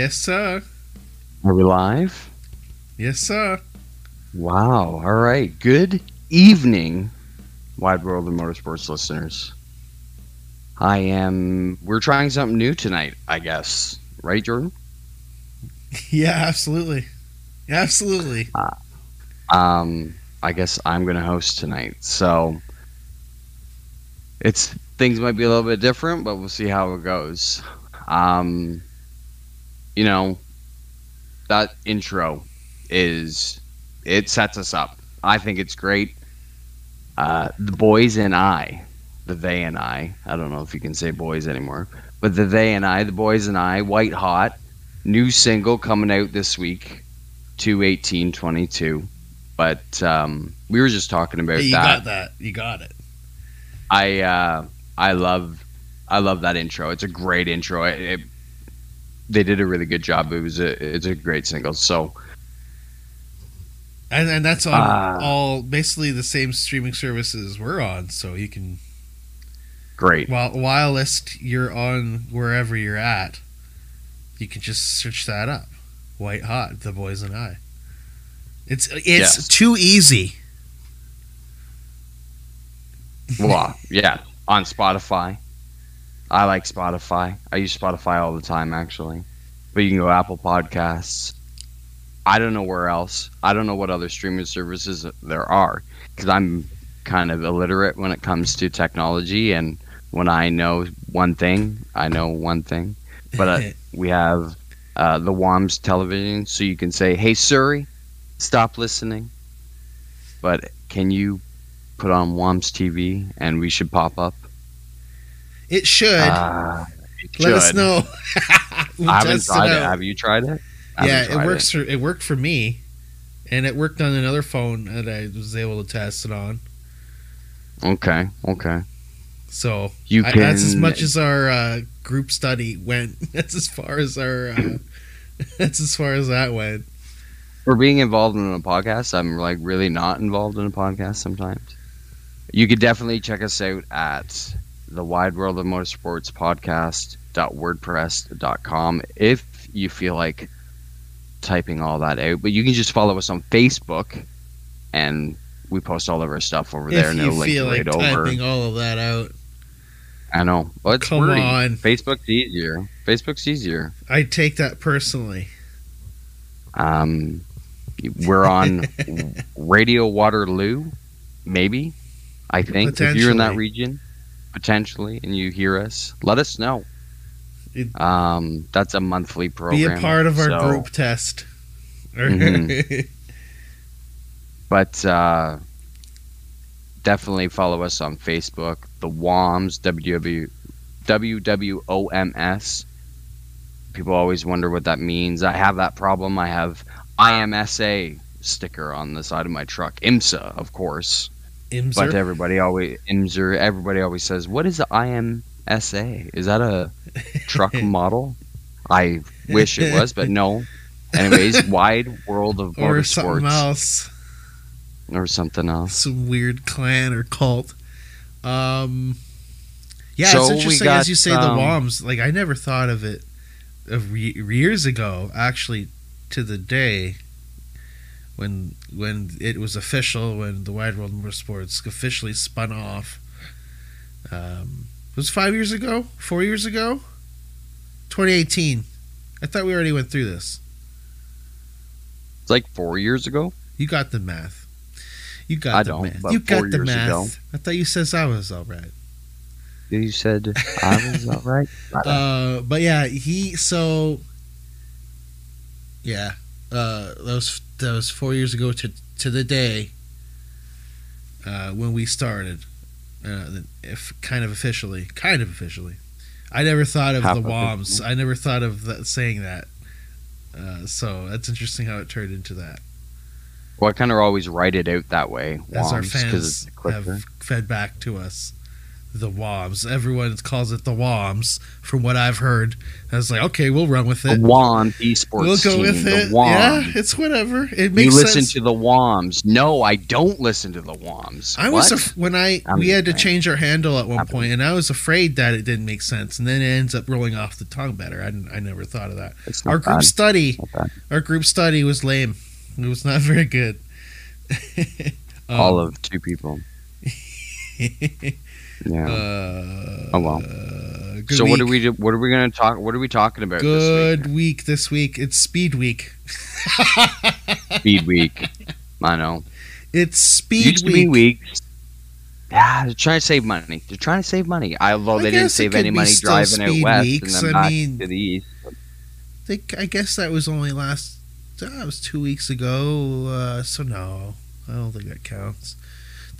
Are we rolling? Yes, sir. Are we live? Yes, sir. Wow. All right. Good evening, Wide World of Motorsports listeners. I am. We're trying something new tonight, I guess. Right, Jordan? Yeah, absolutely. Absolutely. Um, I guess I'm going to host tonight. So it's things might be a little bit different, but we'll see how it goes. Um, you know, that intro is it sets us up. I think it's great. Uh, the boys and I, the they and I. I don't know if you can say boys anymore, but the they and I, the boys and I, white hot, new single coming out this week, two eighteen twenty two. But um, we were just talking about Hey, you that. got that. You got it. I uh, I love I love that intro. It's a great intro. It, it- they did a really good job. It was a it's a great single. So And and that's on Ah. all basically the same streaming services we're on, so you can great. while whilst you're on wherever you're at, you can just search that up. White hot, the boys and I. It's it's Yes. too easy. Well, yeah, on Spotify. I like Spotify. I use Spotify all the time, actually. But you can go Apple Podcasts. I don't know where else. I don't know what other streaming services there are because I'm kind of illiterate when it comes to technology. And when I know one thing, I know one thing. But uh, we have uh, the WAMS television, so you can say, "Hey Siri, stop listening." But can you put on WAMS TV and we should pop up? It should. Uh, it Let us know. I haven't tried it. Have you tried it? I yeah, it works for it worked for me, and it worked on another phone that I was able to test it on. Okay, okay. So You I- can. that's as much as our uh, group study went. That's as far as our. Uh, that's as far as that went. for being involved in a podcast. I'm like really not involved in a podcast sometimes. You could definitely check us out at the Wide World of Motorsports podcast.wordpress.com if you feel like typing all that out. But you can just follow us on Facebook and we post all of our stuff over there if and you it'll link feel like right over. typing all of that out, I know. Well, it's come wordy. on. Facebook's easier. Facebook's easier. I take that personally. Um, we're on Radio Waterloo, maybe. I think if you're in that region, potentially, and you hear us, let us know. It- Um, that's a monthly program. Be a part of our so- group test. Mhm. But uh, definitely follow us on Facebook, the WOMS, WW, WWOMS. People always wonder what that means. I have that problem. I have IMSA sticker on the side of my truck. IMSA, of course. Imser. But everybody always IMSA, everybody always says, "What is the IMSA? Is that a truck model?" I wish it was, but no. Anyways, wide world of or something else. or something else. some weird clan or cult. Um, yeah, So it's interesting got, as you say the um, WOMs. Like I never thought of it of re- years ago. Actually, to the day when when it was official, when the Wide World of Motorsports officially spun off. Um, it was five years ago, four years ago, 2018. I thought we already went through this. It's like four years ago. You got the math. You got I the don't, math. You got the math. ago. I thought you said I was all right. You said I was all right. Uh, but yeah, he so yeah, uh, was that was four years ago to to the day uh, when we started, uh, if kind of officially, kind of officially. I never thought of Half the WOMs. I never thought of that, saying that. Uh, so that's interesting how it turned into that. well, I kind of always write it out that way. As our fans have fed back to us. The WOMs. Everyone calls it the WOMs, from what I've heard. I was like, okay, we'll run with it. The. WOM esports We'll go team. with the it. WOM. Yeah, it's whatever. It makes you listen sense. to the WOMs. No, I don't listen to the WOMs. I was af- when I I'm we had to change our handle at one point, and I was afraid that it didn't make sense, and then it ends up rolling off the tongue better. I, I never thought of that. Our group bad. study, our group study was lame. It was not very good. Um, All of two people. Yeah. uh, Oh, well. uh, good so what are we do, what are we going to talk what are we talking about Good this week this week. It's Speed Week. week? Speed week. I know. It's Speed Used to Week. be weeks. Yeah, they're trying to save money. They're trying to save money. Although I they didn't save any money driving out west weeks. and then I back mean- to the east. think I guess that was only last. That was two weeks ago. Uh, so no, I don't think that counts.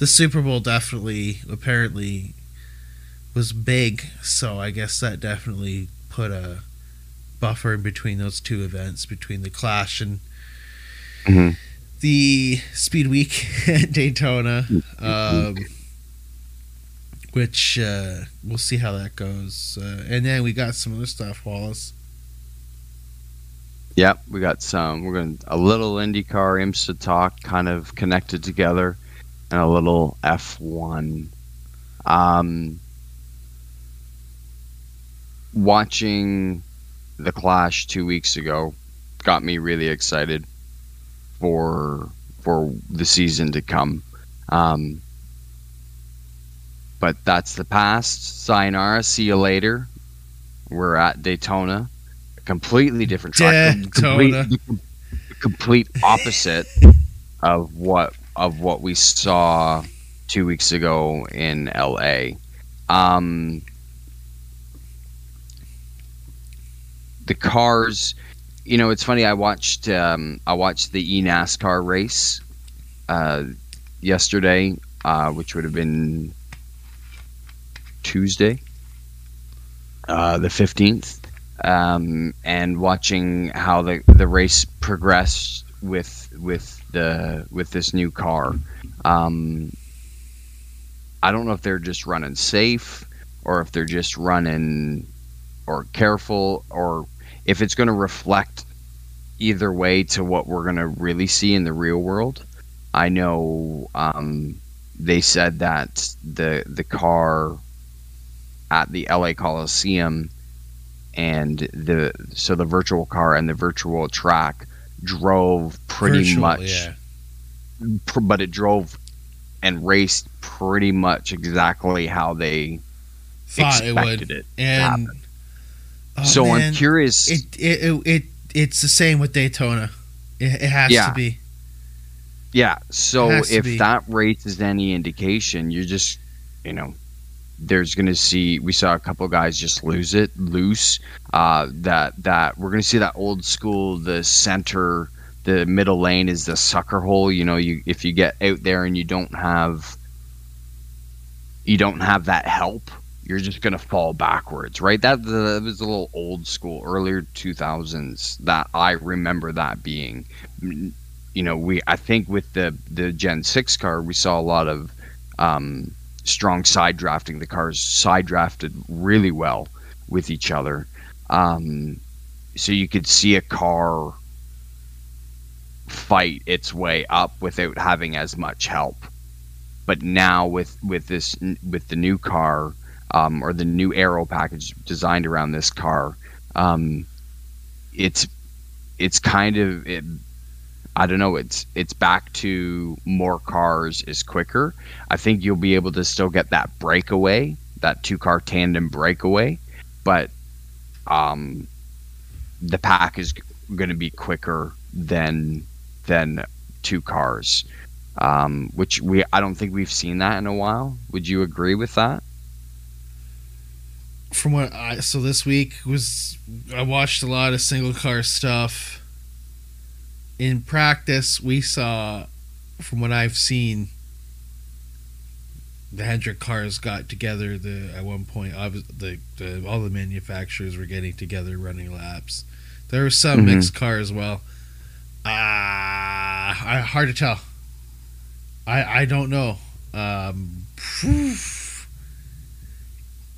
The Super Bowl definitely, apparently, was big. So I guess that definitely put a buffer in between those two events, between the Clash and Mhm. the Speed Week at Daytona. Um, which uh, we'll see how that goes. Uh, and then we got some other stuff, Wallace. Yep, we got some. We're going to a little IndyCar IMSA talk, kind of connected together, and a little F1. Um, watching the Clash two weeks ago got me really excited for for the season to come. Um, but that's the past. Sayonara. See you later. We're at Daytona. A completely different track. Daytona. Complete, complete opposite of what of what we saw two weeks ago in LA. Um, the cars, you know, it's funny. I watched um, I watched the eNASCAR race uh, yesterday, uh, which would have been Tuesday, uh, the fifteenth, um, and watching how the the race progressed with with the with this new car. Um, I don't know if they're just running safe or if they're just running or careful or if it's going to reflect either way to what we're going to really see in the real world. I know um, they said that the the car at the LA Coliseum and the so the virtual car and the virtual track drove pretty Virtual, much yeah. pr- but it drove and raced pretty much exactly how they Thought it would. expected it. And oh, so man, I'm curious. It, it it it it's the same with Daytona. It, it has Yeah. to be. yeah. So if that race is any indication, you're just, you know, there's going to see. We saw a couple guys just lose it, loose. Uh, that that we're going to see that old school. The center, the middle lane is the sucker hole. You know, you if you get out there and you don't have, you don't have that help. You're just gonna fall backwards, right? That, that was a little old school, earlier 2000s. That I remember that being. You know, we I think with the the Gen Six car, we saw a lot of um, strong side drafting. The cars side drafted really well with each other, um, so you could see a car fight its way up without having as much help. But now with with this with the new car um, or the new aero package designed around this car, um, it's it's kind of it, I don't know. It's it's back to more cars is quicker. I think you'll be able to still get that breakaway, that two car tandem breakaway, but um, the pack is going to be quicker than than two cars, um, which we I don't think we've seen that in a while. Would you agree with that? From what I so this week was I watched a lot of single car stuff. In practice, we saw, from what I've seen, the Hendrick cars got together. The at one point, the, the all the manufacturers were getting together, running laps. There was some Mhm. mixed car as well. Ah, I hard to tell. I I don't know. Um,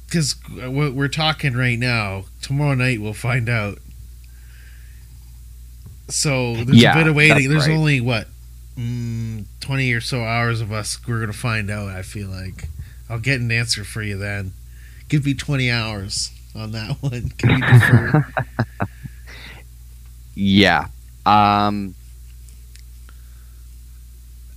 because what we're talking right now, tomorrow night we'll find out. So there's Yeah, a bit of waiting. There's right. only what mm, twenty or so hours of us. We're gonna find out. I feel like I'll get an answer for you then. Give me twenty hours on that one. Can you defer? Yeah. Um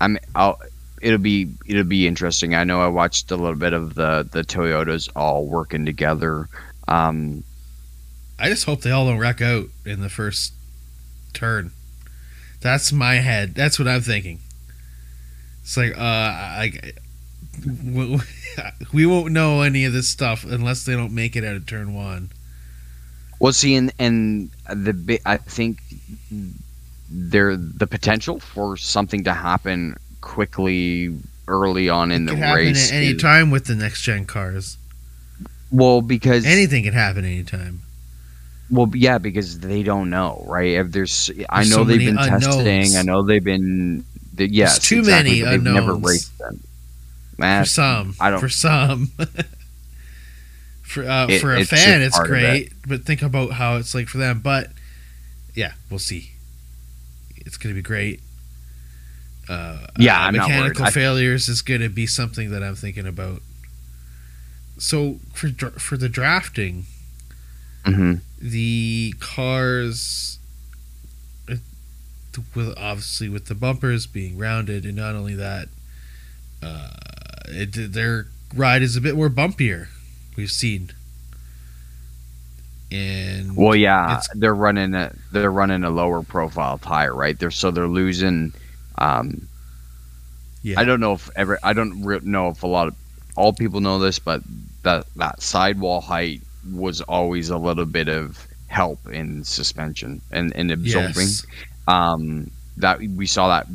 I'm I'll it'll be it'll be interesting. I know I watched a little bit of the the Toyotas all working together. Um I just hope they all don't wreck out in the first turn. That's my head. That's what I'm thinking. It's like, uh, I, we- we won't know any of this stuff unless they don't make it out of turn one. Well, see, and and the I think there the potential for something to happen quickly early on in it the race. at any is- time with the next gen cars. well, because Anything can happen anytime. Well, yeah, because they don't know, right? If there's, I know so they've been unknowns. testing. I know they've been. The, yes, too exactly, many they've never raced them. For Man, some, I don't- For some. for uh, It- for a it's fan, it's of it. great. But think about how it's like for them. But yeah, we'll see. It's going to be great. Uh, Yeah, uh, I'm not worried. mechanical I- failures is going to be something that I'm thinking about. So for for the drafting, mhm. The cars with obviously with the bumpers being rounded and not only that uh, it, their ride is a bit more bumpier we've seen and Well, yeah, they're running a they're running a lower profile tire, right? They're so they're losing. Um, yeah I don't know if ever I don't re- know if a lot of all people know this, but that that sidewall height was always a little bit of help in suspension and and absorbing. yes. Um, that we saw that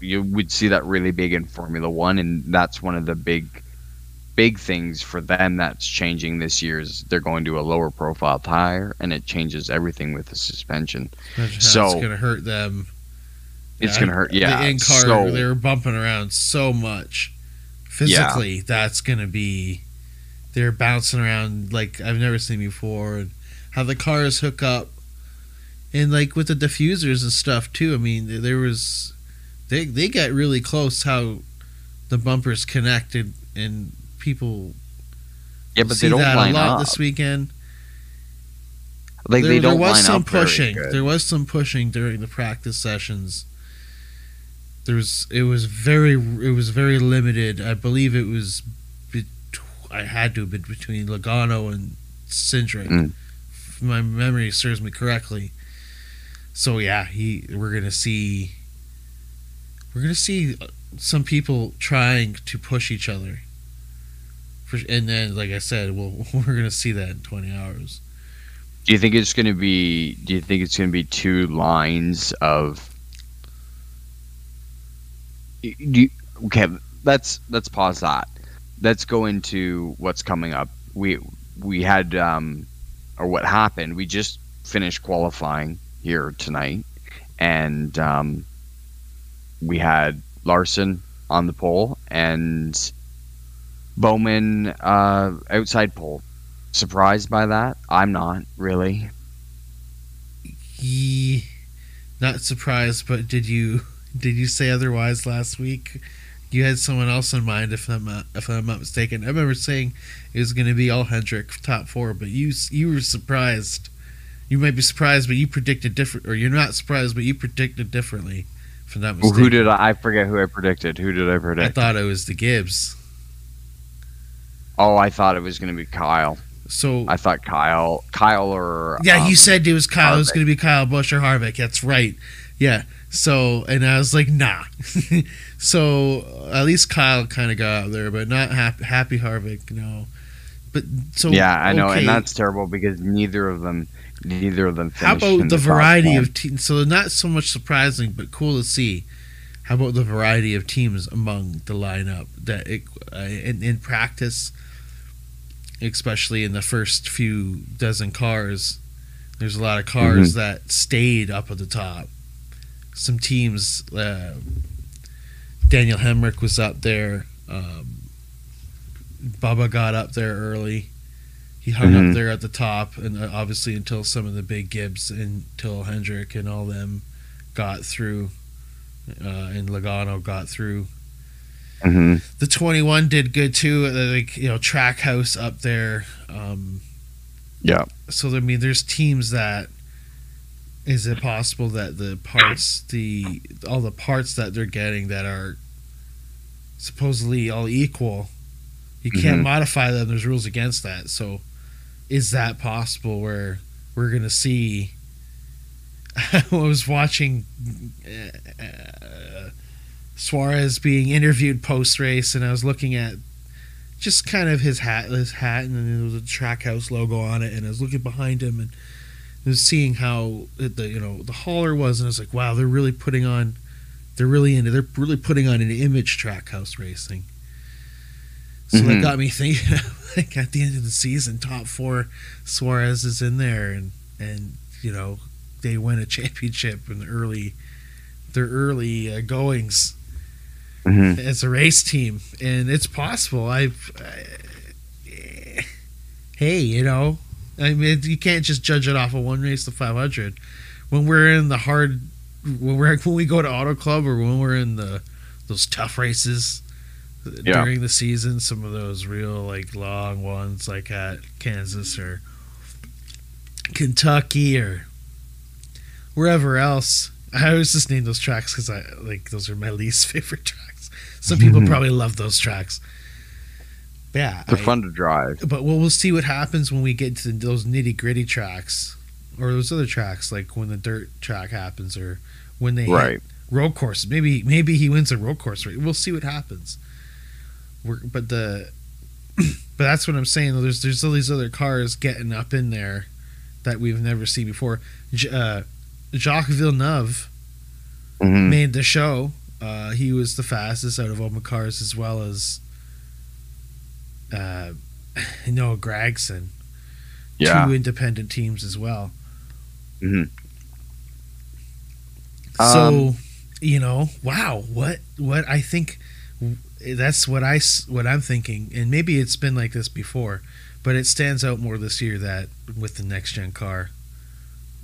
you would see that really big in Formula One, and that's one of the big big things for them that's changing this year is they're going to a lower profile tire and it changes everything with the suspension. How so- it's going to hurt them. It's Yeah, gonna hurt yeah the in car so they were bumping around so much. Physically that's going to be they're bouncing around like i've never seen before and how the cars hook up and like with the diffusers and stuff too i mean there was they they got really close how the bumpers connected and people yeah but see they don't that line a lot up this weekend like there, they don't was line some pushing. There was some pushing during the practice sessions. There was it was very it was very limited. I believe it was I had to have been between Logano and Cindric. Mm. If my memory serves me correctly. So yeah, he we're gonna see we're gonna see uh, some people trying to push each other. For, and then, like I said, well, we're gonna see that in twenty hours. do you think it's gonna be do you think it's gonna be two lines of do you, okay let's let's pause that let's go into what's coming up. We we had um or what happened we just finished qualifying here tonight. And um we had larson on the pole and bowman uh outside pole. Surprised by that? I'm not really. Ye, not surprised, but did you did you say otherwise last week? You had someone else in mind, if I'm not, if I'm not mistaken. I remember saying it was going to be all Hendrick top four, but you you were surprised. You might be surprised, but you predicted different, or you're not surprised, but you predicted differently. If I'm not Well, who did I, I forget who I predicted? Who did I predict? I thought it was the Gibbs. oh, I thought it was going to be Kyle. So I thought Kyle, Kyle or Yeah, um, you said it was Kyle. It was going to be Kyle Busch or Harvick. That's right. Yeah. So, and I was like, nah. so at least Kyle kind of got out there, but not happy, happy Harvick. No. But so yeah, I know, okay, and that's terrible because neither of them, neither of them. how about the top variety of teams? So not so much surprising, but cool to see. How about the variety of teams among the lineup that it, uh, in, in practice, especially in the first few dozen cars, there's a lot of cars Mm-hmm. that stayed up at the top. Some teams, uh, Daniel Hemric was up there. Um, Bubba got up there early. He hung Mhm. up there at the top, and uh, obviously until some of the big Gibbs, until Hendrick and all them got through, uh, and Logano got through. hmm The 21 did good too. uh, Like you know, Trackhouse up there. Um, Yeah. so I mean, there's teams that. Is it possible that the parts, the all the parts that they're getting that are supposedly all equal, you can't Mhm. modify them. There's rules against that. So, is that possible where we're gonna see? I was watching uh, Suarez being interviewed post race, and I was looking at just kind of his hat, his hat, and then there was a Trackhouse logo on it, and I was looking behind him and seeing how it- the you know the hauler was, and I was like, wow, they're really putting on, they're really into, they're really putting on an image Trackhouse racing. So that Mhm. got me thinking. Like at the end of the season, top four, Suarez is in there, and and you know they win a championship in the early, their early uh, goings hmm as a race team, and it's possible. I've, I, hey, you know, I mean, you can't just judge it off of one race to 500. When we're in the hard, when we're when we go to Auto Club or when we're in the those tough races Yeah. during the season, some of those real like long ones, like at Kansas or Kentucky or wherever else. I always just name those tracks because I like those are my least favorite tracks. Some people Mhm. probably love those tracks. Yeah, They're I- fun to drive. but we'll, we'll see what happens when we get to those nitty gritty tracks or those other tracks, like when the dirt track happens or when they Right. road courses. Maybe maybe he wins a road course. Right? We'll see what happens. We're, but the but that's what I'm saying. There's there's all these other cars getting up in there that we've never seen before. J- uh, Jacques Villeneuve hmm made the show. Uh, he was the fastest out of all the cars, as well as uh, Noah Gragson. Yeah. Two independent teams as well. Mhm. So, Um, you know, wow, what what I think that's what I what I'm thinking, and maybe it's been like this before, but it stands out more this year that with the next gen car,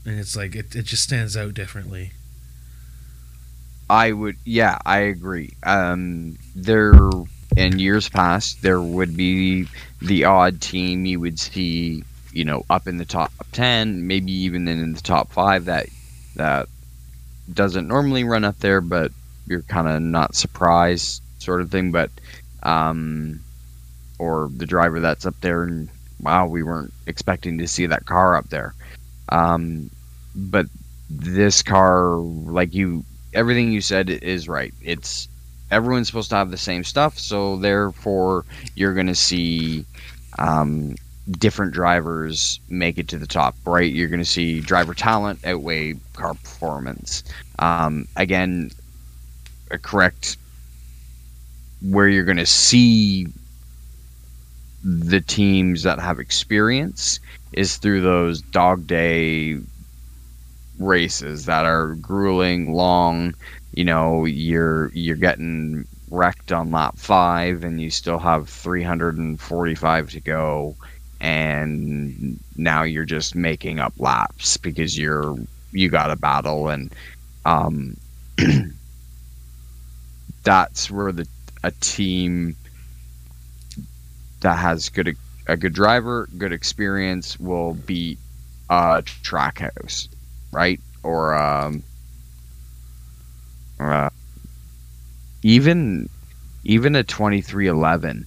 and it's like it, it just stands out differently. I would, yeah, I agree. Um, there, in years past, there would be the odd team you would see, you know, up in the top ten, maybe even then in the top five that that doesn't normally run up there, but you're kind of not surprised, sort of thing. But, um, or the driver that's up there, and wow, we weren't expecting to see that car up there. Um, but this car, like you everything you said is right. It's everyone's supposed to have the same stuff, so therefore you're going to see um, different drivers make it to the top. Right? You're going to see driver talent outweigh car performance. Um, again, a correct where you're going to see the teams that have experience is through those dog day races that are grueling, long. You know, you're you're getting wrecked on lap five, and you still have 345 to go, and now you're just making up laps because you're you got a battle, and um, that's where the a team that has good a good driver, good experience will beat a Trackhouse right? Or um, uh, even even a twenty three eleven,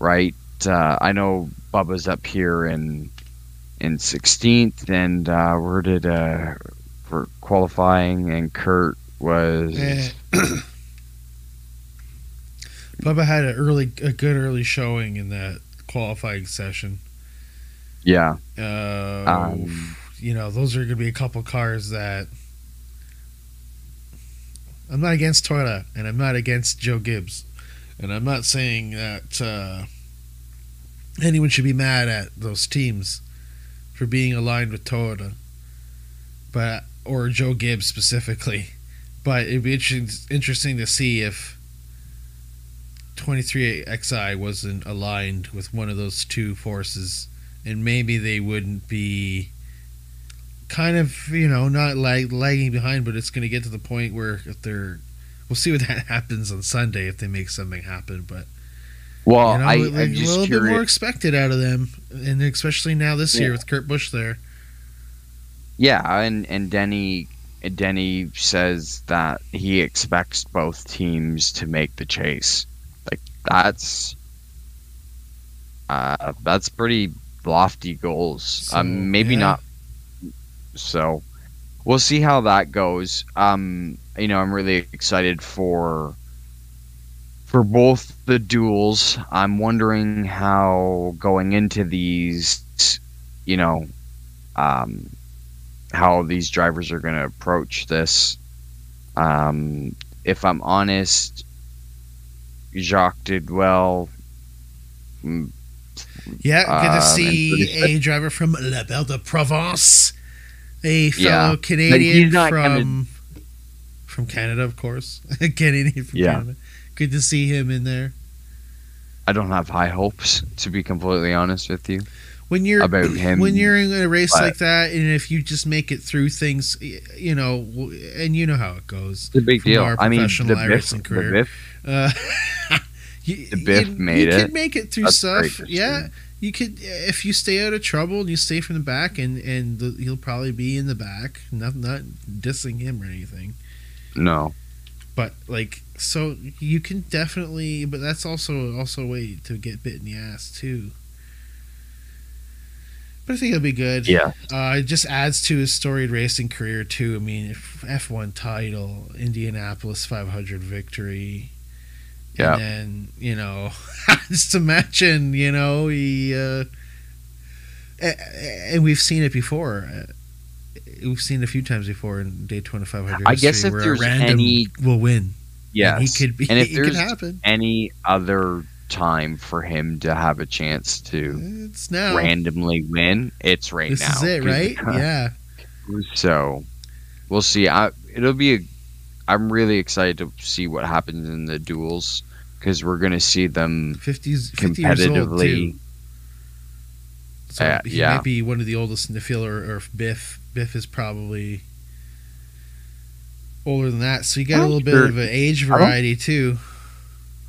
right? Uh, I know Bubba's up here in in sixteenth, and uh, where did uh, for qualifying, and Kurt was. Bubba had a early, a good early showing in that qualifying session. yeah, Uh, Um, you know, those are going to be a couple cars that I'm not against Toyota, and I'm not against Joe Gibbs, and I'm not saying that uh, anyone should be mad at those teams for being aligned with Toyota, but or Joe Gibbs specifically. But it'd be interesting, interesting to see if 23XI wasn't aligned with one of those two forces and maybe they wouldn't be kind of you know not like lagging behind, but it's going to get to the point where if they're we'll see what that happens on Sunday if they make something happen, but. Well, you know, I, like, I'm a little curious. bit more expected out of them, and especially now this year with Kurt Busch there. Yeah, and and Denny Denny says that he expects both teams to make the chase. Like that's uh that's pretty lofty goals. So, um maybe yeah. not so we'll see how that goes. Um you know, I'm really excited for for both the duels. I'm wondering how going into these you know um how these drivers are going to approach this. Um, if I'm honest, Jacques did well. Yeah, good to Um, see and a driver from La Belle de Provence, a fellow Yeah. Canadian he's not from from Canada, of course. Canadian from Yeah. Canada. Good to see him in there. I don't have high hopes, to be completely honest with you, When you're about him. when you're in a race but- like that, and if you just make it through things, you know, and you know how it goes. a big deal. I mean, the Biff, racing the. Biff, Uh, you, The Biff you, made you it. could make it through That's stuff. Yeah. You could if you stay out of trouble and you stay from the back, and and the, he'll probably be in the back. Not not dissing him or anything, no, but like so you can definitely. But that's also also a way to get bit in the ass too. But I think it'll be good. yeah, Uh, it just adds to his storied racing career too. I mean, F one title, Indianapolis 500 victory. Yeah. And then you know, just imagine you know he, uh, and we've seen it before. Uh, We've seen it a few times before in Daytona 500. I guess if there's any- will win. yes. And he could be. and if it could there's happen. any other time for him to have a chance to It's now. randomly win, it's right this now. is it, right? yeah. So we'll see. I it'll be a. I'm really excited to see what happens in the duels because we're gonna see them 50s, 50 years old competitively. So Uh, he yeah. might be one of the oldest in the field, or, or if Biff. Biff is probably older than that. So you got a little sure- bit of an age I variety too.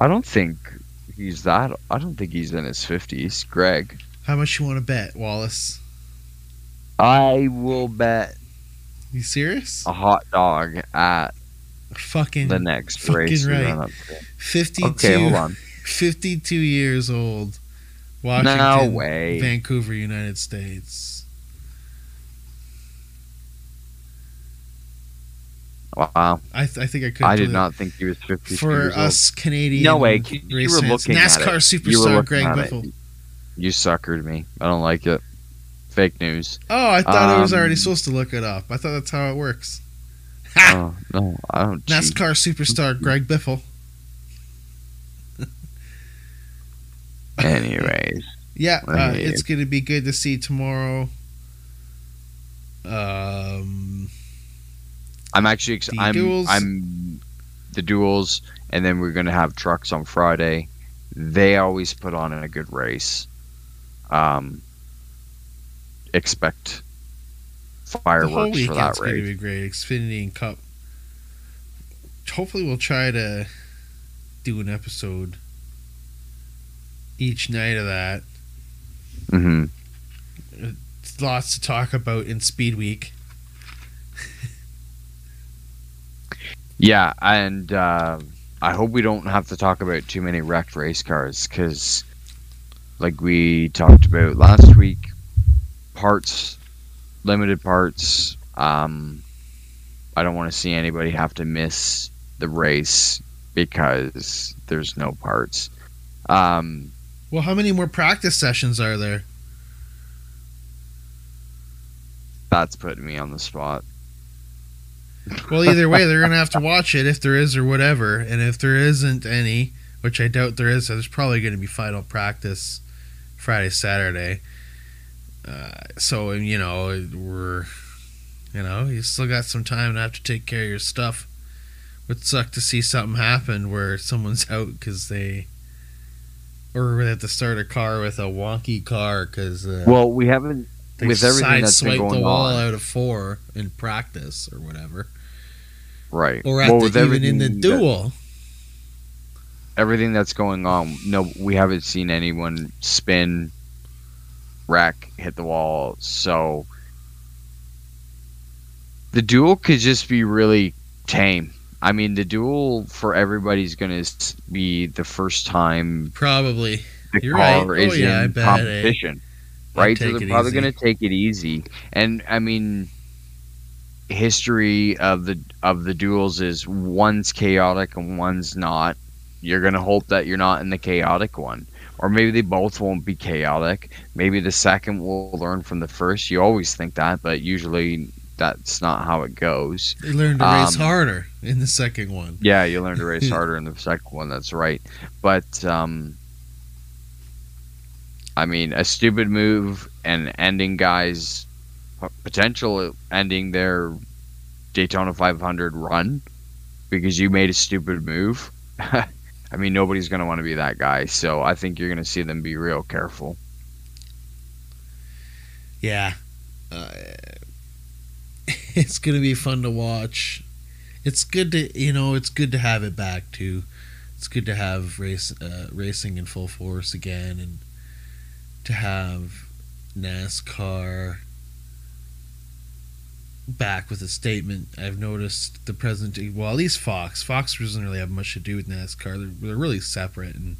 I don't think he's that. I don't think he's in his fifties. Greg, How much you want to bet, Wallace? I will bet You serious? a hot dog at fucking the next fucking race. right. 52, Okay, hold on. 52 years old. Washington, No way. Vancouver, United States. Wow, I, th- I think I could. I did not think he was fifty. for years old. us Canadian. No way. You, you were fans. looking at NASCAR it. You were superstar Greg Biffle. it. You suckered me. I don't like it. Fake news. Oh, I thought I was already Um, supposed to look it up. I thought that's how it works. Ha! Oh no, I don't. cheat. NASCAR superstar Greg Biffle. Anyways, Yeah, uh, it's going to be good to see tomorrow. Um, I'm actually. Ex- The I'm. duels. I'm. The duels, and then we're gonna have trucks on Friday. They always put on a good race. Um. Expect fireworks for that weekend's going to race. be great. Xfinity and Cup. Hopefully, we'll try to do an episode each night of that. Mm-hmm. Lots to talk about in Speed Week. Yeah, and uh, I hope we don't have to talk about too many wrecked race cars because, like we talked about last week, parts, limited parts. Um, I don't want to see anybody have to miss the race because there's no parts. Um, Well, how many more practice sessions are there? that's putting me on the spot. Well, either way, they're going to have to watch it if there is or whatever. And if there isn't any, which I doubt there is, there's probably going to be final practice Friday, Saturday. Uh, so, you know, we're, you know, you still got some time to have to take care of your stuff. Would suck to see something happen where someone's out because they or we have to start a car with a wonky car because uh, Well, we haven't they with everything that's been going the wall on. out of four in practice or whatever, right. or at well, the, with even in the everything that- duel. everything that's going on, no, we haven't seen anyone spin, wreck, hit the wall. So the duel could just be really tame. I mean, the duel for everybody's going to be the first time Probably. the You're right. Oh, is Oh, yeah, I in bet, competition, right? So they're probably going to take it easy. And I mean, history of the of the duels is one's chaotic and one's not. You're going to hope that you're not in the chaotic one. Or maybe they both won't be chaotic. Maybe the second will learn from the first. You always think that, but usually that's not how it goes. They learned to race Um, harder in the second one. Yeah, you learn to race harder in the second one. That's right. But um, I mean, a stupid move and ending guys potential ending their Daytona 500 run because you made a stupid move. I mean, nobody's going to want to be that guy. So I think you're going to see them be real careful. Yeah. Uh, it's going to be fun to watch. It's good to, you know, it's good to have it back too. It's good to have race uh, racing in full force again and to have NASCAR back with a statement. I've noticed the present, well, at least Fox. Fox doesn't really have much to do with NASCAR. They're, they're really separate, and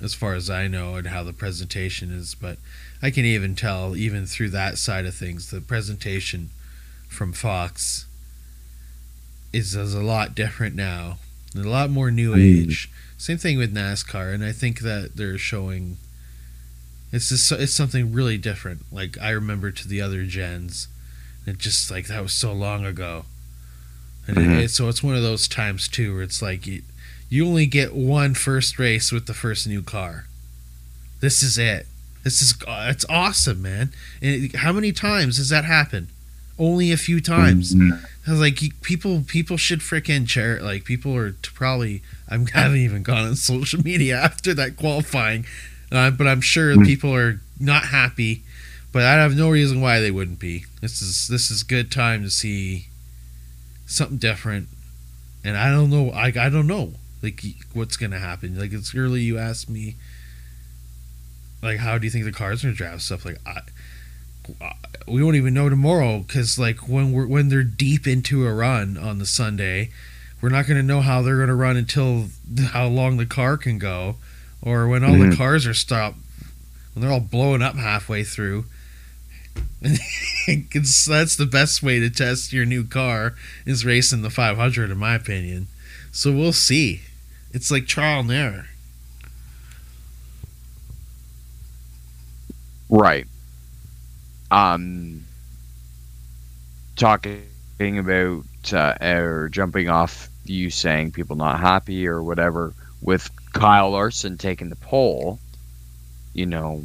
as far as I know, and how the presentation is. But I can even tell, even through that side of things, the presentation from Fox is, is a lot different now, a lot more new age. Same thing with NASCAR, and I think that they're showing. It's just it's something really different. Like I remember to the other gens, it just like that was so long ago, and it- Mhm. it, so it's one of those times too where it's like you, you only get one first race with the first new car. This is it. This is uh, it's awesome, man. And it- how many times does that happen? Only a few times. I was like, people, people should freaking share. Like, people are probably. I haven't even gone on social media after that qualifying, uh, but I'm sure Mm. people are not happy. But I have no reason why they wouldn't be. This is this is good time to see something different, and I don't know. I I don't know like what's gonna happen. Like it's early. You asked me. Like, how do you think the cars are gonna draft stuff? Like, I, we won't even know tomorrow because like when we're when they're deep into a run on the Sunday, we're not going to know how they're going to run until how long the car can go, or when all the Mhm. cars are stopped when they're all blowing up halfway through. that's the best way to test your new car is racing the 500 in my opinion. So we'll see. It's like trial and error. Right. Um, talking about uh, or jumping off you saying people not happy or whatever with Kyle Larson taking the pole, you know,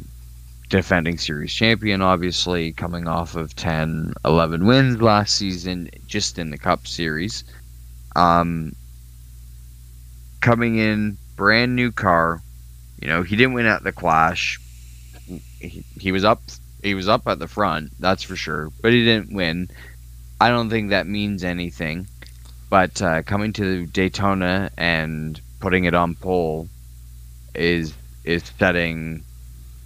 defending series champion, obviously coming off of 10, 11 wins last season just in the Cup Series. Um, coming in, brand new car. You know, he didn't win at the Clash. He, he was up. He was up at the front, that's for sure. But he didn't win. I don't think that means anything. But uh, coming to Daytona and putting it on pole is is setting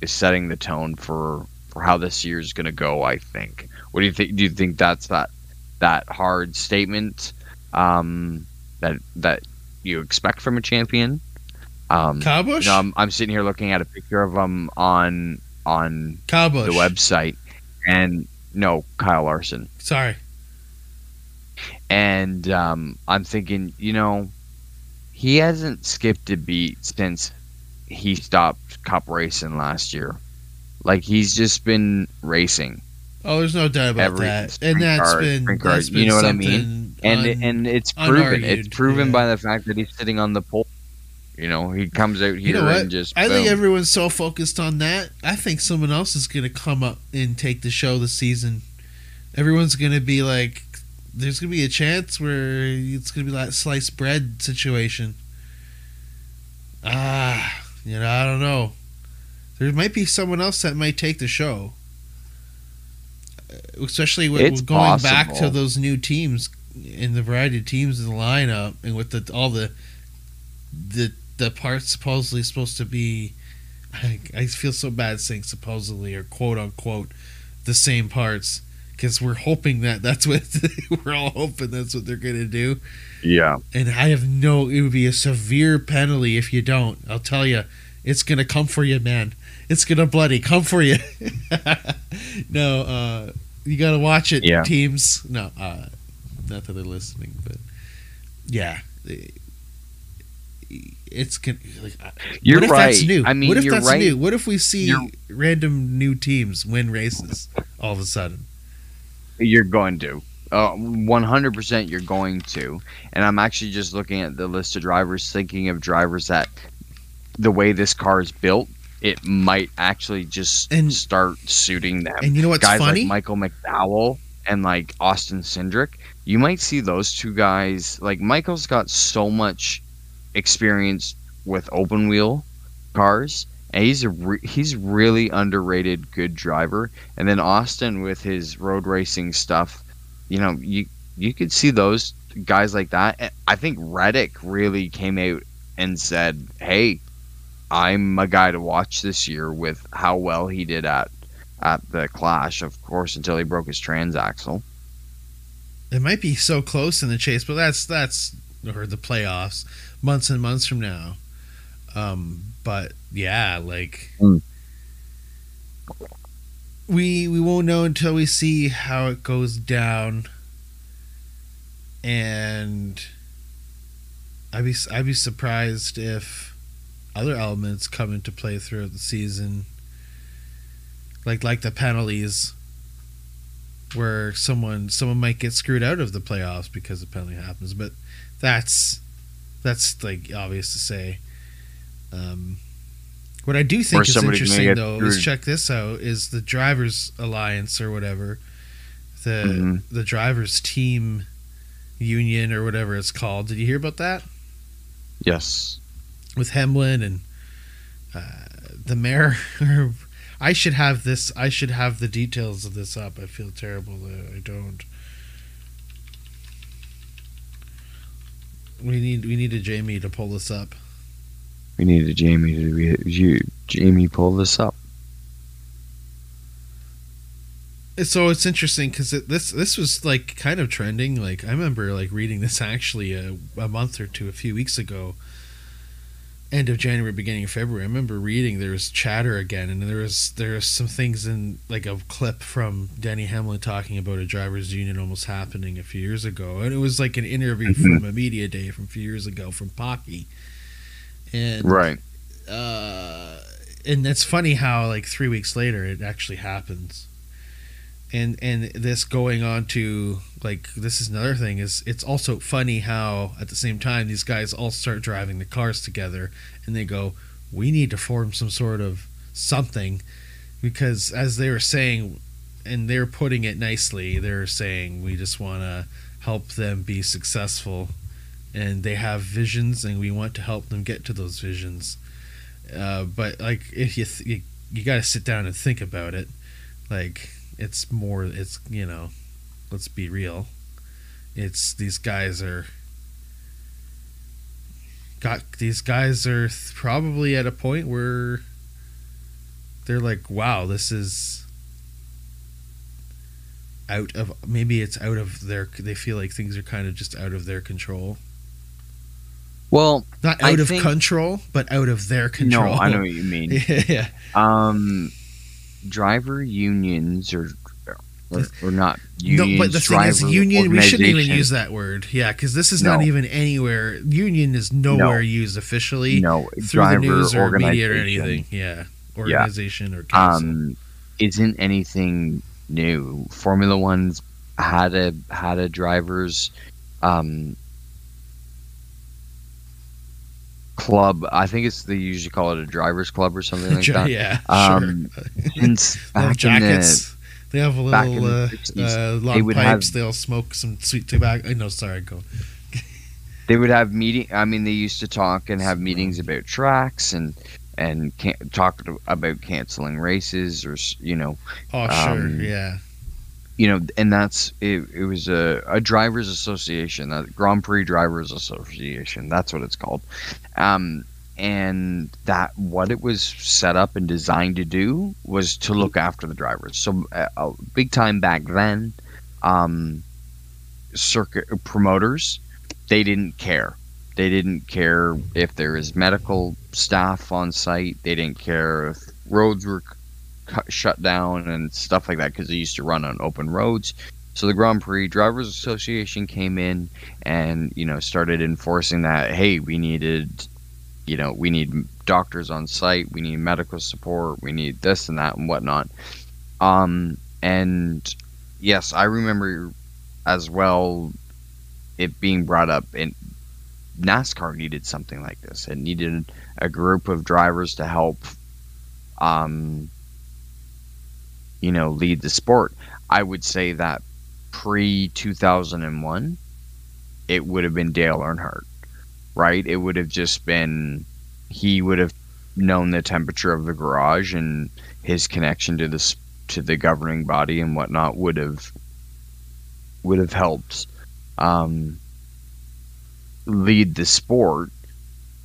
is setting the tone for for how this year is going to go. I think. What do you think? Do you think that's that that hard statement um, that that you expect from a champion? Um, you know, I'm, I'm sitting here looking at a picture of him on on Busch. the website, and no, Kyle Larson. Sorry. And um, I'm thinking, you know, he hasn't skipped a beat since he stopped cup racing last year. Like he's just been racing, Oh, there's no doubt about Every that. And that's car- been, that's you know what I mean? and un- and it's proven. It's proven yeah. by the fact that he's sitting on the pole. You know, he comes out here You know and just. I think everyone's so focused on that. I think someone else is going to come up and take the show this season. Everyone's going to be like, there's going to be a chance where it's going to be that sliced bread situation. Ah, You know, I don't know. There might be someone else that might take the show, especially with, It's going back to those new teams and the variety of teams in the lineup, and with the all the the the parts supposedly supposed to be. I, I feel so bad saying supposedly or quote unquote the same parts because we're hoping that that's what we're all hoping that's what they're gonna do. Yeah. And I have no, it would be a severe penalty if you don't. I'll tell you, it's gonna come for you, man. It's gonna bloody come for you. no, uh, you gotta watch it, Yeah. teams. No, uh, not that they're listening, but yeah, it's gonna. Like, You're what if right. that's new? I mean, what if that's right. new? What if we see You're- random new teams win races all of a sudden? You're going to. Uh, 100% you're going to. And I'm actually just looking at the list of drivers, thinking of drivers that the way this car is built, it might actually just And- start suiting them. And you know what's guys funny? like Michael McDowell and like Austin Cindric, you might see those two guys. Like Michael's got so much experience with open wheel cars, and he's a re- he's really underrated good driver. And then Austin with his road racing stuff, you know, you you could see those guys like that. I think Reddick really came out and said, "Hey, I'm a guy to watch this year with how well he did at at the Clash, of course, until he broke his transaxle. It might be so close in the chase, but that's that's or the playoffs months and months from now. Um, but yeah, like Mm. we we won't know until we see how it goes down, and I'd be I'd be surprised if other elements come into play throughout the season, like like the penalties where someone someone might get screwed out of the playoffs because a penalty happens. But that's that's like obvious to say. Um, what I do think is interesting though is check this out is the drivers alliance or whatever the Mhm. the drivers team union or whatever it's called. Did you hear about that Yes. with Hamlin and uh, the mayor? I should have this. I should have the details of this up. I feel terrible that I don't. We need we need a Jamie to pull this up. We needed Jamie to re- you Jamie pull this up. So it's interesting because it, this this was like kind of trending. Like I remember like reading this actually a, a month or two, a few weeks ago, end of January, beginning of February. I remember reading there was chatter again, and there was there was some things in like a clip from Danny Hamlin talking about a drivers' union almost happening a few years ago, and it was like an interview Mhm. from a media day from a few years ago from Pocky, and Right. uh, and it's funny how like three weeks later it actually happens. And and this going on to like this is another thing is it's also funny how at the same time these guys all start driving the cars together and they go we need to form some sort of something. Because as they were saying and they're putting it nicely they're saying we just want to help them be successful and they have visions and we want to help them get to those visions. Uh, but like if you th- you, you got to sit down and think about it. Like it's more it's you know let's be real. It's these guys are got these guys are th- probably at a point where they're like wow this is out of maybe it's out of their they feel like things are kind of just out of their control Well, not I out of think- control but out of their control no, I know what you mean. yeah Um, driver unions or or, or not unions. no, but the thing is, union. We shouldn't even use that word. Yeah, because this is not even anywhere. Union is nowhere No. used officially no through driver the news or media or anything. Yeah, organization or council. Um, isn't anything new. Formula One's had a had a drivers um club. I think it's they usually call it a drivers club or something like that. yeah, Um, sure. Back in the jackets. They have a little uh, 60s, uh, they long would pipes. have- They'll smoke some sweet tobacco. I know. Sorry, go. they would have meeting. I mean, they used to talk and have meetings about tracks and and can't talk about canceling races or you know Oh, sure. Um, yeah. You know, and that's it. It was a, a drivers' association, a Grand Prix Drivers Association. That's what it's called. Um, and that what it was set up and designed to do was to look after the drivers. So, uh, uh, big time back then, um, circuit promoters they didn't care. They didn't care if there was medical staff on site. They didn't care if roads were cut, shut down and stuff like that because they used to run on open roads. So the Grand Prix Drivers Association came in and you know started enforcing that. Hey, we needed, you know, we need doctors on site. We need medical support. We need this and that and whatnot. Um, and yes, I remember as well it being brought up and NASCAR needed something like this. It needed a group of drivers to help um you know, lead the sport. I would say that pre 2001 it would have been Dale Earnhardt, right? It would have just been he would have known the temperature of the garage and his connection to this to the governing body and whatnot would have would have helped um, lead the sport.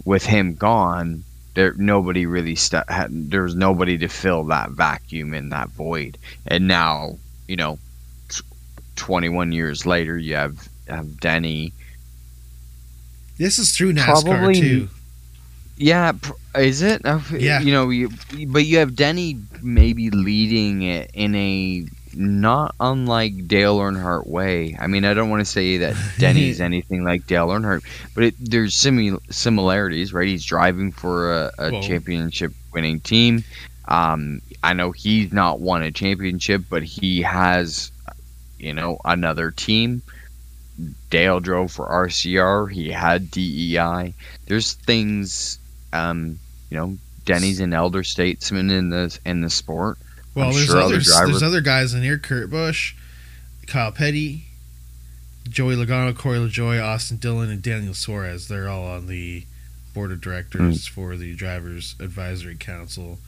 With him gone, there nobody really st- had, there was nobody to fill that vacuum in that void. And now, you know, t- 21 years later, you have have Denny. This is through NASCAR Probably- too. Yeah, pr- is it? Yeah. You know, you, but you have Denny maybe leading it in a not unlike Dale Earnhardt way. I mean, I don't want to say that Denny's anything like Dale Earnhardt, but it, there's simu- similarities, right? He's driving for a, a championship winning team. Um, I know he's not won a championship, but he has, you know, another team. Dale drove for RCR. He had DEI. There's things, um, you know, Denny's an elder statesman in the in the sport. Well, I'm there's sure other drivers- There's other guys in here: Kurt Busch, Kyle Petty, Joey Logano, Corey LaJoie, Austin Dillon, and Daniel Suarez. They're all on the board of directors Hmm. for the Drivers Advisory Council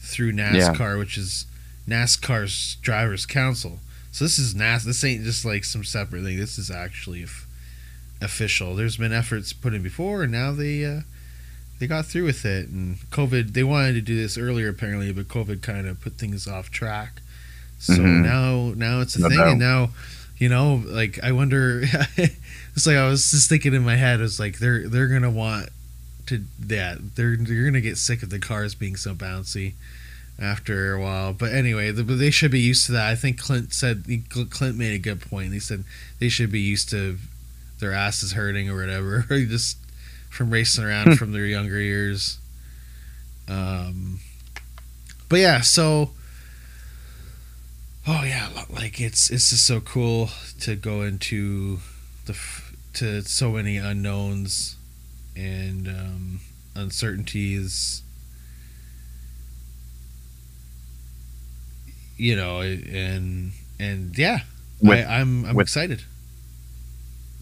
through NASCAR, which is NASCAR's Drivers Council. So this is NAS. This ain't just like some separate thing. This is actually f- official. There's been efforts put in before, and now they uh, they got through with it. And COVID, they wanted to do this earlier apparently, but COVID kind of put things off track. So Mhm. now now it's a No thing, doubt. and now you know, like I wonder. it's like I was just thinking in my head. It's like they're they're gonna want to yeah they're they're gonna get sick of the cars being so bouncy after a while. But anyway, the, they should be used to that. I think Clint said Clint made a good point. He said they should be used to their asses hurting or whatever, or just from racing around from their younger years. Um, but yeah, so oh yeah, like it's it's just so cool to go into the to so many unknowns and um, uncertainties. You know, and and yeah, With- I, I'm I'm with- excited.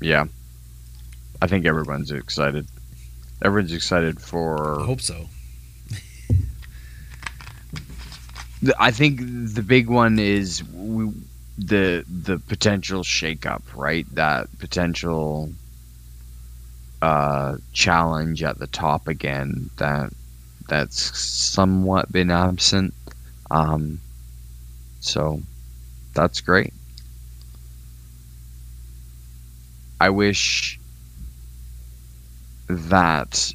Yeah, I think everyone's excited. Everyone's excited for. I hope so. I think the big one is we, the the potential shakeup, right? That potential uh, challenge at the top again. That that's somewhat been absent. Um, so that's great. I wish that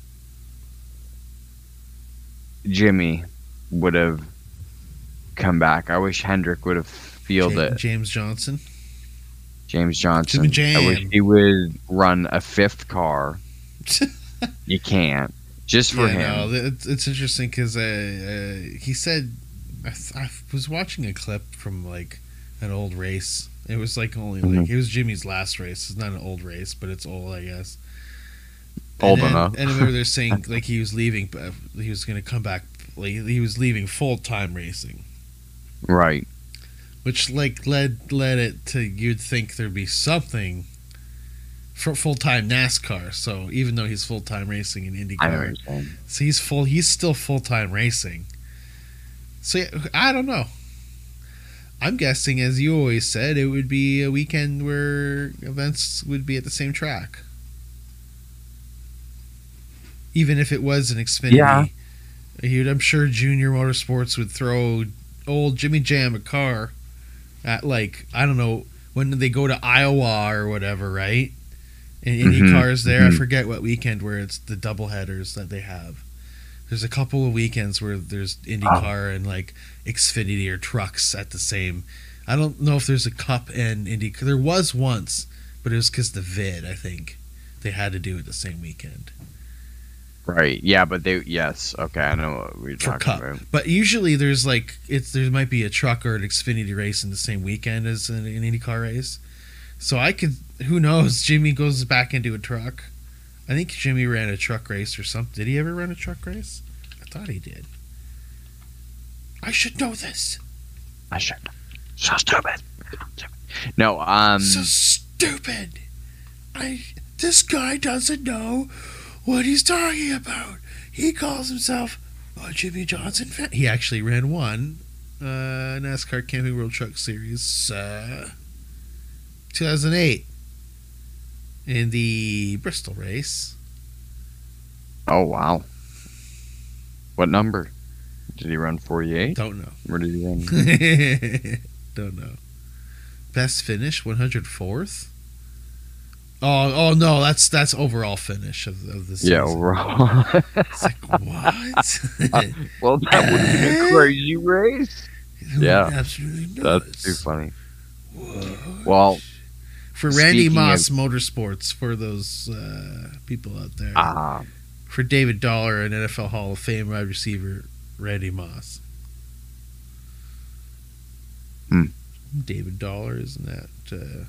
Jimmy would have come back. I wish Hendrick would have feel Ja- that James Johnson. James Johnson. Jimmy I wish he would run a fifth car. you can't just for yeah, him. no, it's, it's interesting because uh, uh, he said I, th- I was watching a clip from like an old race. It was like only like Mhm. it was Jimmy's last race. It's not an old race, but it's old, I guess. Old and enough. and I remember they're saying like he was leaving, but he was going to come back. Like he was leaving full time racing, Right. which like led led it to you'd think there'd be something for full time NASCAR. So even though he's full time racing in IndyCar, so he's full. He's still full time racing. So yeah, I don't know. I'm guessing, as you always said, it would be a weekend where events would be at the same track. Even if it was an Xfinity, Yeah. He'd, I'm sure Junior Motorsports would throw old Jimmy Jam a car at like I don't know when they go to Iowa or whatever, right? And Indy Mhm, cars there. I mhm. forget what weekend where it's the double headers that they have. There's a couple of weekends where there's IndyCar and like Xfinity or trucks at the same. I don't know if there's a Cup and Indy. There was once, but it was because the vid. I think they had to do it the same weekend Right. Yeah, but they yes. Okay, I know what we're for talking Cup. about. But usually there's like it's there might be a truck or an Xfinity race in the same weekend as an, an IndyCar race. So I could who knows? Jimmy goes back into a truck. I think Jimmy ran a truck race or something. Did he ever run a truck race? I thought he did. I should know this. I should. So stupid. No, um so stupid. I this guy doesn't know what he's talking about. He calls himself a Jimmy Johnson fan. He actually ran one uh, NASCAR Camping World Truck Series uh, 2008 in the Bristol race. Oh wow. What number? Did he run 48? Don't know. Where did he run? Don't know. Best finish 104th. Oh, oh no, that's that's overall finish of, of the season. yeah, overall. It's like what? well, that would be a crazy race. Yeah. absolutely. That's too funny. What? Well, for Randy Moss Motorsports, for those uh, people out there, ah, for David Dollar, an NFL Hall of Fame wide receiver, Randy Moss. Hmm. David Dollar, isn't that? Uh,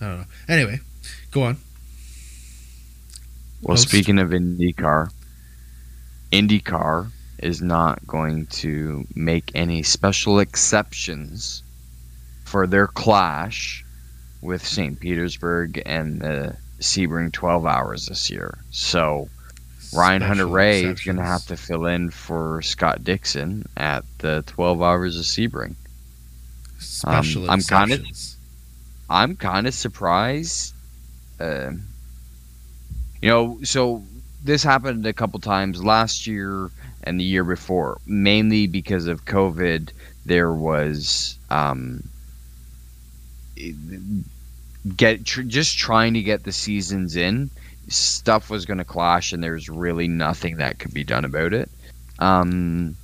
I don't know. Anyway, go on. well, Host. speaking of IndyCar, IndyCar is not going to make any special exceptions for their clash with St. Petersburg and the Sebring 12 hours this year. So Ryan Hunter Special Reay is going to have to fill in for Scott Dixon at the 12 hours of Sebring. Special Um, I'm kinda- exceptions. I'm kind of surprised. Uh, you know, so this happened a couple times last year and the year before, mainly because of COVID. There was um, get tr- just trying to get the seasons in. Stuff was going to clash, and there's really nothing that could be done about it. Um,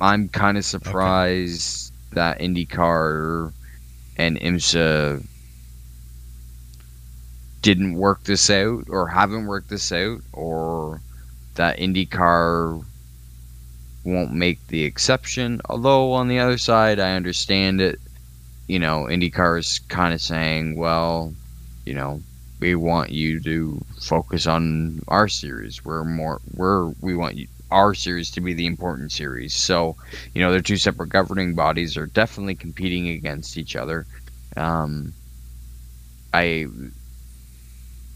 I'm kind of surprised that IndyCar and IMSA didn't work this out or haven't worked this out or that IndyCar won't make the exception. Although on the other side, I understand it. You know, IndyCar is kind of saying, well, you know, we want you to focus on our series. We're more, we're, we want you, our series to be the important series. So, you know, they're two separate governing bodies are definitely competing against each other. Um, I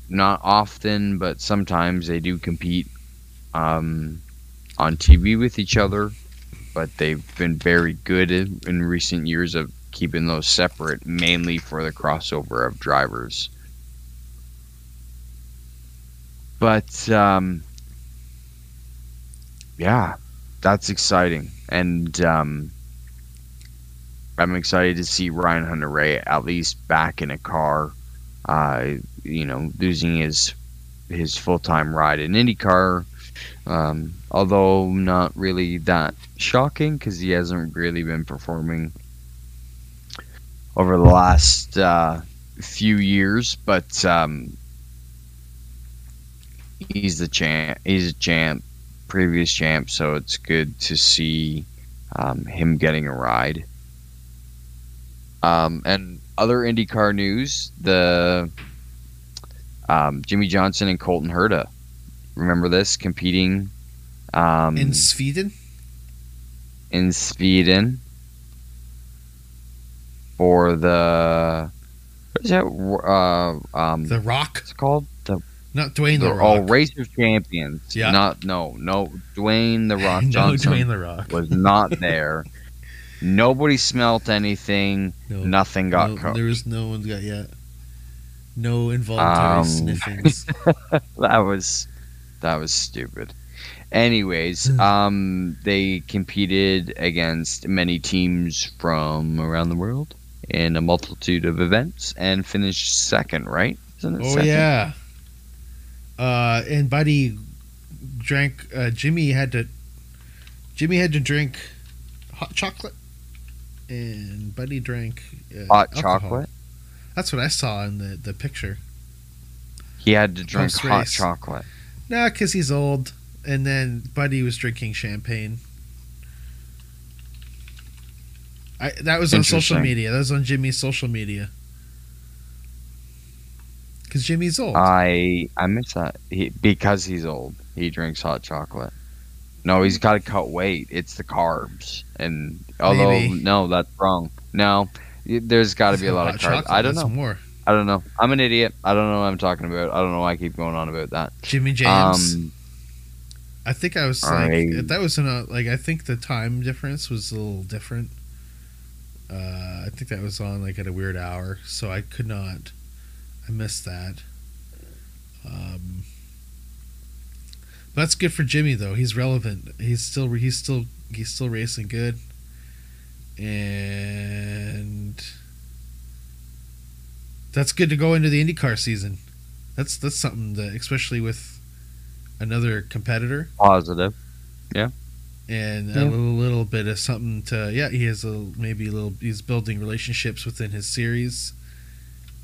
not often, but sometimes they do compete um, on TV with each other. But they've been very good in, recent years of keeping those separate, mainly for the crossover of drivers. But um, yeah, that's exciting, and um, I'm excited to see Ryan Hunter-Reay at least back in a car. Uh, you know, losing his his full time ride in IndyCar, um, although not really that shocking because he hasn't really been performing over the last uh, few years. But um, he's the champ. He's a champ, previous champ, so it's good to see um, him getting a ride. Um, and other IndyCar news: the um, Jimmie Johnson and Colton Herta. Remember this competing um, In Sweden? in Sweden. for the what is that? Uh, um, The Rock, it's called not Dwayne the, the Rock. oh race of champions. Yeah. Not no no Dwayne the Rock no, Johnson Dwayne the Rock. was not there. Nobody smelt anything. No, Nothing got no, cooked. There was no one got yet. No involuntary Um, sniffings. that was that was stupid. Anyways, Hmm. um, they competed against many teams from around the world in a multitude of events and finished second. Right? Isn't it Oh second? yeah. Uh, and Buddy drank. Uh, Jimmy had to. Jimmy had to drink hot chocolate, and Buddy drank uh, Hot alcohol. chocolate. That's what I saw in the the picture. He had to drink hot Post-race. chocolate. Nah, because he's old. And then Buddy was drinking champagne. I, that was on social media. That was on Jimmy's social media. Because Jimmy's old. I I miss that he, because he's old. He drinks hot chocolate. No, he's got to cut weight. It's the carbs, and although Maybe. no, that's wrong. No, there's got to be a lot of carbs. I don't know. More. I don't know. I'm an idiot. I don't know what I'm talking about. I don't know why I keep going on about that. Jimmy James. Um, I think I was like right. that was in a like I think the time difference was a little different. Uh, I think that was on like at a weird hour, so I could not. I missed that. Um, that's good for Jimmy though. He's relevant. He's still he's still he's still racing good, and that's good to go into the IndyCar season. That's that's something that especially with another competitor positive. Yeah. And Yeah. a little, little bit of something to yeah he has a maybe a little he's building relationships within his series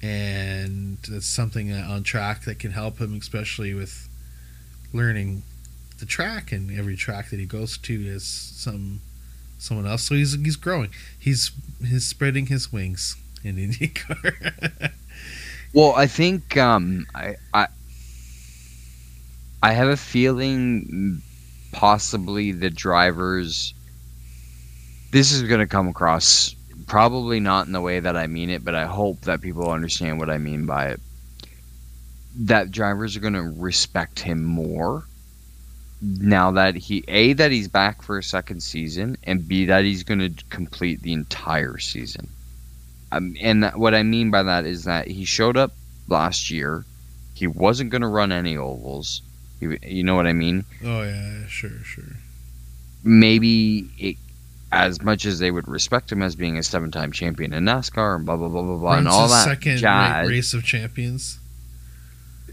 and it's something uh, on track that can help him especially with learning the track and every track that he goes to is some someone else so he's he's growing he's he's spreading his wings in IndyCar Well, I think um, I, I I have a feeling possibly the drivers. This is going to come across probably not in the way that I mean it, but I hope that people understand what I mean by it. That drivers are going to respect him more now that he a that he's back for a second season, and b that he's going to complete the entire season. Um, and that, what I mean by that is that he showed up last year. He wasn't going to run any ovals. He, you know what I mean? oh yeah sure sure Maybe it, as much as they would respect him as being a seven-time champion in NASCAR and blah blah blah blah blah and all that second jazz, race of champions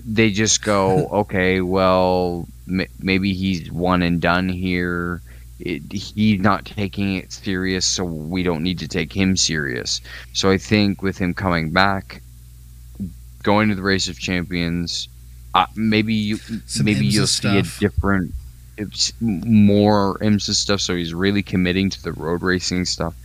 they just go, okay, well, m- maybe he's one and done here. It, he's not taking it serious, so we don't need to take him serious. So I think with him coming back, going to the race of champions, uh, maybe you, Some maybe you'll see a different, more IMSA stuff. So he's really committing to the road racing stuff.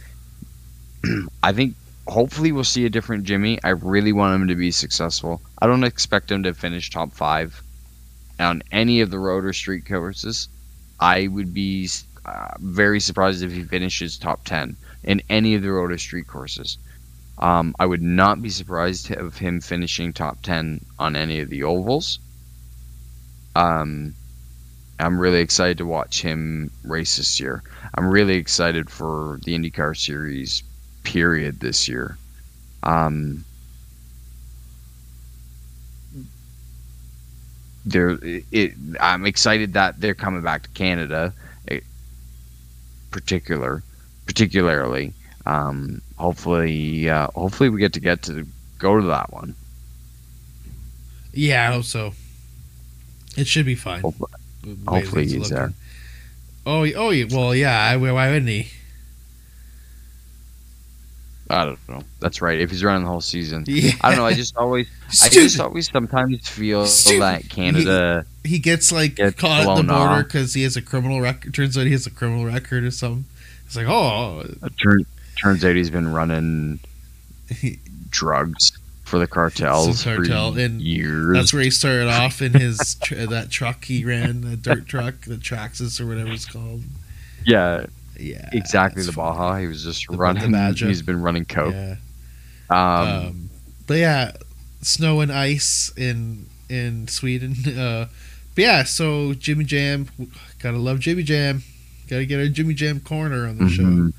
I think hopefully we'll see a different Jimmy. I really want him to be successful. I don't expect him to finish top five on any of the road or street courses. I would be uh, very surprised if he finishes top ten in any of the road or street courses. Um, I would not be surprised of him finishing top ten on any of the ovals. Um, I'm really excited to watch him race this year. I'm really excited for the IndyCar series period this year. Um, there, it, I'm excited that they're coming back to Canada, eh, particular, particularly. Um, hopefully, uh, hopefully we get to get to go to that one. Yeah, I hope so. It should be fine. Hopefully- hopefully he's looking. there. Oh, oh, well, yeah. I- Why wouldn't he? I don't know. That's right. If he's running the whole season, Yeah. I don't know. I just always, I just always sometimes feel Stupid. that Canada. he gets like Gets caught at the border because he has a criminal record. Turns out he has a criminal record or something. It's like, oh, Turn, turns out he's been running drugs for the cartels cartel, and years. that's where he started off in his tr- that truck he ran, the dirt truck, the Traxxas or whatever it's called. yeah, Yeah, exactly the Baja. He was just The- the running. Baja. he's been running coke. Yeah. Um, Um, but yeah, snow and ice in in Sweden. Uh, but yeah, so Jimmy Jam, gotta love Jimmy Jam. Gotta get our Jimmy Jam corner on the show. mhm.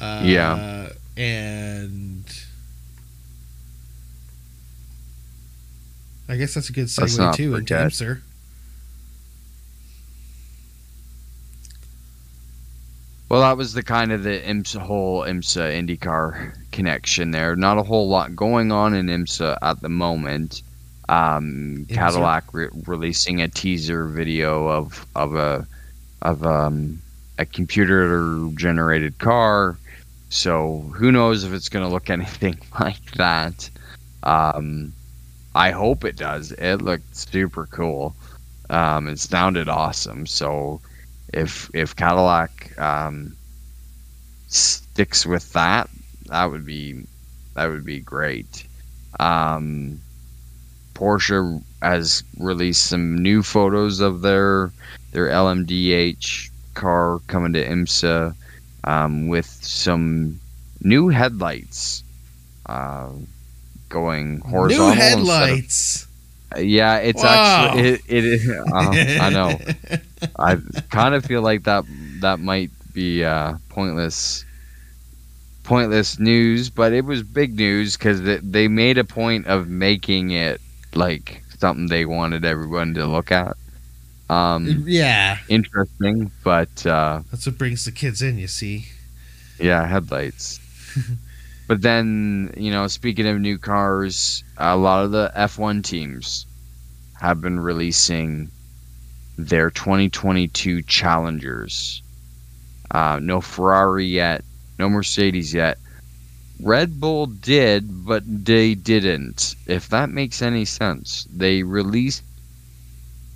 Uh, Yeah. and I guess that's a good segue too into forget. IMSA. Well, that was the kind of the IMSA whole IMSA IndyCar connection there. Not a whole lot going on in IMSA at the moment. Um, Cadillac re- releasing a teaser video of of a of um, a computer generated car. So who knows if it's going to look anything like that. Um, I hope it does. It looked super cool. Um, it sounded awesome. So if if Cadillac um, sticks with that, that would be that would be great. Um, Porsche has released some new photos of their their LMDH car coming to IMSA um, with some new headlights uh, going horizontal. New instead of- headlights. yeah, it's Wow. actually it. it is, uh, I know. I kind of feel like that that might be uh, pointless pointless news, but it was big news because they made a point of making it like something they wanted everyone to look at. Um, yeah, interesting, but uh, that's what brings the kids in. You see. yeah, headlights. but then, you know, speaking of new cars, a lot of the F1 teams have been releasing their 2022 Challengers. Uh, no Ferrari yet, no Mercedes yet. Red Bull did, but they didn't. If that makes any sense, they released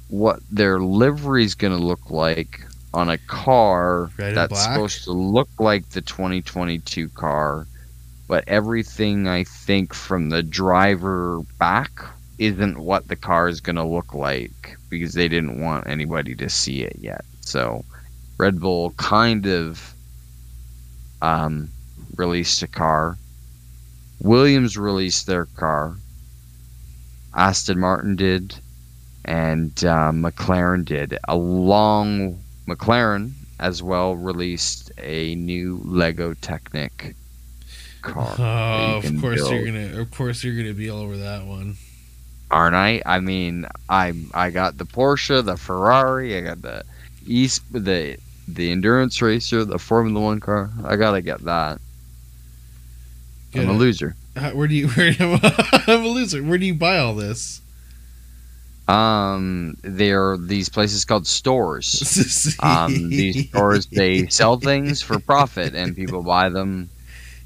what their livery is going to look like on a car that's black? supposed to look like the 2022 car, but everything I think from the driver back isn't what the car is going to look like because they didn't want anybody to see it yet. So Red Bull kind of um, released a car. Williams released their car. Aston Martin did, and uh, McLaren did. Along McLaren as well released a new Lego Technic car. Oh, of course you're gonna. Of course you're gonna be all over that one. aren't I? I mean, I I got the Porsche, the Ferrari, I got the East, the the endurance racer, the Formula One car. I gotta get that. I'm a loser. Where do you? Where, I'm a loser. Where do you buy all this? Um, there are these places called stores. Um, these stores they sell things for profit, and people buy them.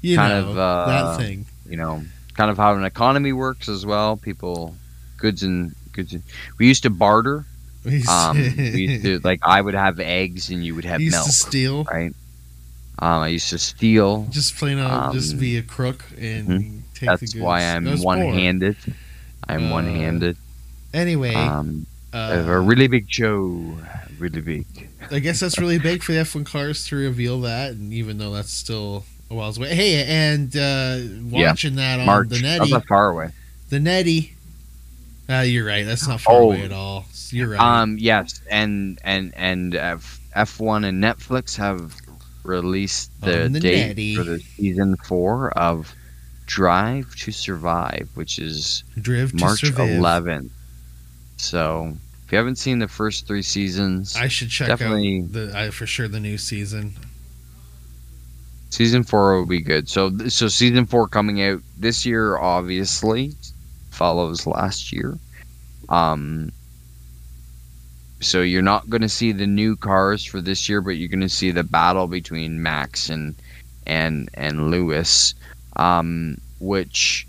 You kind know, of, uh, that thing. You know, kind of how an economy works as well. People, goods and goods. And, we used to barter. Um, we used to like I would have eggs and you would have used milk, to steal. right? Um, I used to steal. Just plain out, just Um, be a crook and mhm. take the goods. That's why I'm one-handed. I'm Uh, one-handed. Anyway, Um, uh, a really big show, really big. I guess that's really big for the F1 cars to reveal that, and even though that's still a whiles away. Hey, and uh, watching that on March. the That's Netty, not far away. the Netty. Uh, you're right. That's not far Oh. away at all. You're right. Um, yes, and and and uh, F1 and Netflix have released the, the date netty. for the season four of Drive to Survive, which is Driv to March 11th. So if you haven't seen the first three seasons, I should check Definitely- out the I, for sure the new season. Season four will be good. So so season four coming out this year, obviously follows last year. Um. So you're not going to see the new cars for this year, but you're going to see the battle between Max and and and Lewis, um, which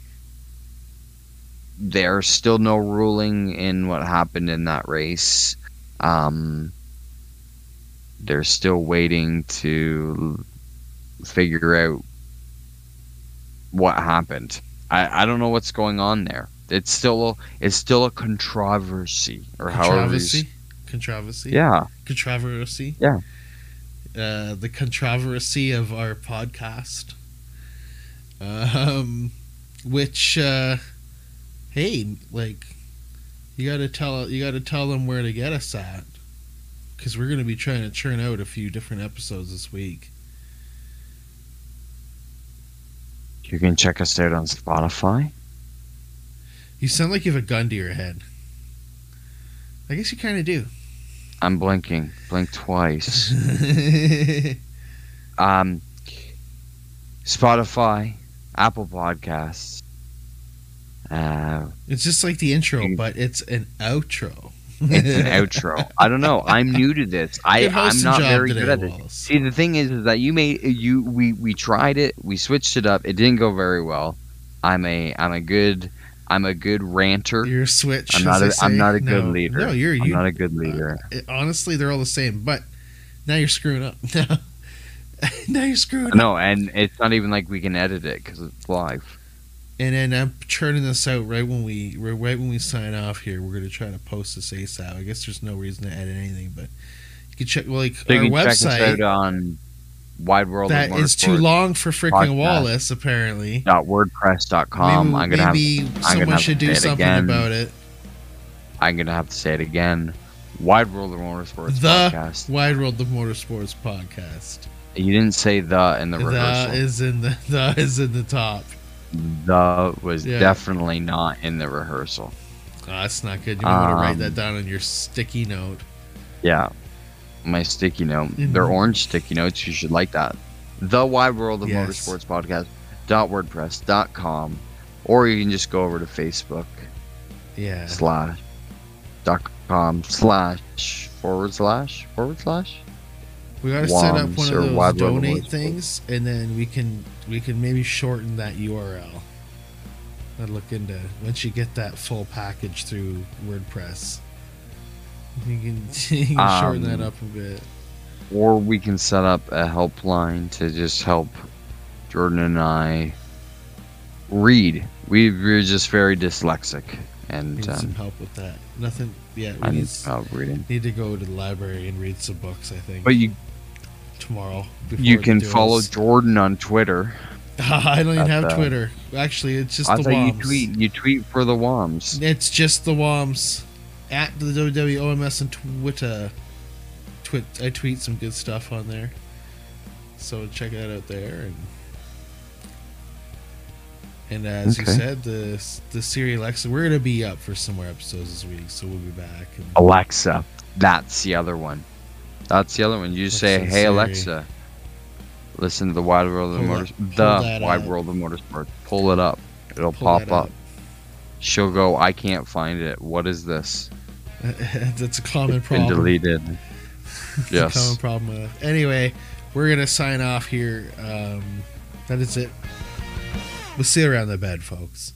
there's still no ruling in what happened in that race. Um, they're still waiting to figure out what happened. I, I don't know what's going on there. It's still a, it's still a controversy or however Controversy. Controversy. yeah Controversy. Yeah. uh, the controversy of our podcast, um, which, uh, hey, like, you got to tell you got to tell them where to get us at, because we're going to be trying to churn out a few different episodes this week. You can check us out on Spotify. You sound like you have a gun to your head. I guess you kind of do. I'm blinking. Blink twice. um, Spotify, Apple Podcasts. Uh, it's just like the intro, but it's an outro. It's an outro. I don't know. I'm new to this. I I'm not very today, good at it. See, the thing is, is that you made you we we tried it. We switched it up. It didn't go very well. I'm a I'm a good I'm a good ranter. You're a switch. I'm not a, I'm not a good No, leader. No, you're I'm you. not a good leader. Uh, it- honestly, they're all the same. But now you're screwing up. now you're screwing up. no, and it's not even like we can edit it because it's live. And then I'm churning this out right when we right when we sign off here. We're gonna try to post this ASAP. I guess there's no reason to edit anything, but you can check like So our can check us website. on Wide World That is too long for freaking. Wallace. Apparently, dot wordpress.com. maybe, I'm gonna have maybe gonna someone have should do something again. about it. I'm gonna have to say it again. Wide World of Motorsports The podcast. Wide World of Motorsports podcast. You didn't say the in the The rehearsal. is in the the is in the top. The was Yeah. definitely not in the rehearsal. Oh, that's not good. You might want to write Um, that down on your sticky note. Yeah. My sticky note. Mhm. They're orange sticky notes. You should like that. The Wide World of Yes. Motorsports podcast dot wordpress dot com, or you can just go over to Facebook Yeah. slash dot com slash forward slash forward slash. We gotta set up one of those Wide World of donate things, and then we can we can maybe shorten that URL. I'd look into once you get that full package through WordPress. You can, you can shorten that Um, up a bit. Or we can set up a helpline to just help Jordan and I read. We, we're just very dyslexic, and Need some um, help with that. Nothing. Yeah, we I need, need help reading. need to go to the library and read some books. I think But you tomorrow. before you can follow Jordan on Twitter. I don't even At have the- Twitter. Actually, it's just I the thought you tweet you tweet for the WOMs. It's just the WOMs at the WWOMS and Twitter. Twit. I tweet some good stuff on there, so check that out there. And and as you said, the the Siri Alexa, we're gonna be up for some more episodes this week, so we'll be back. And Alexa, that's the other one. That's the other one. You say, "Hey Siri. Alexa, listen to the Wide World of Pull Motors, that- the Wide up. World of Motorsport." Pull it up. It'll Pull pop up. up. She'll go, "I can't find it. What is this?" That's a common It's been problem. deleted. It's a Yes. common problem. Uh, anyway, we're gonna sign off here. Um, that is it. We'll see you around the bed, folks.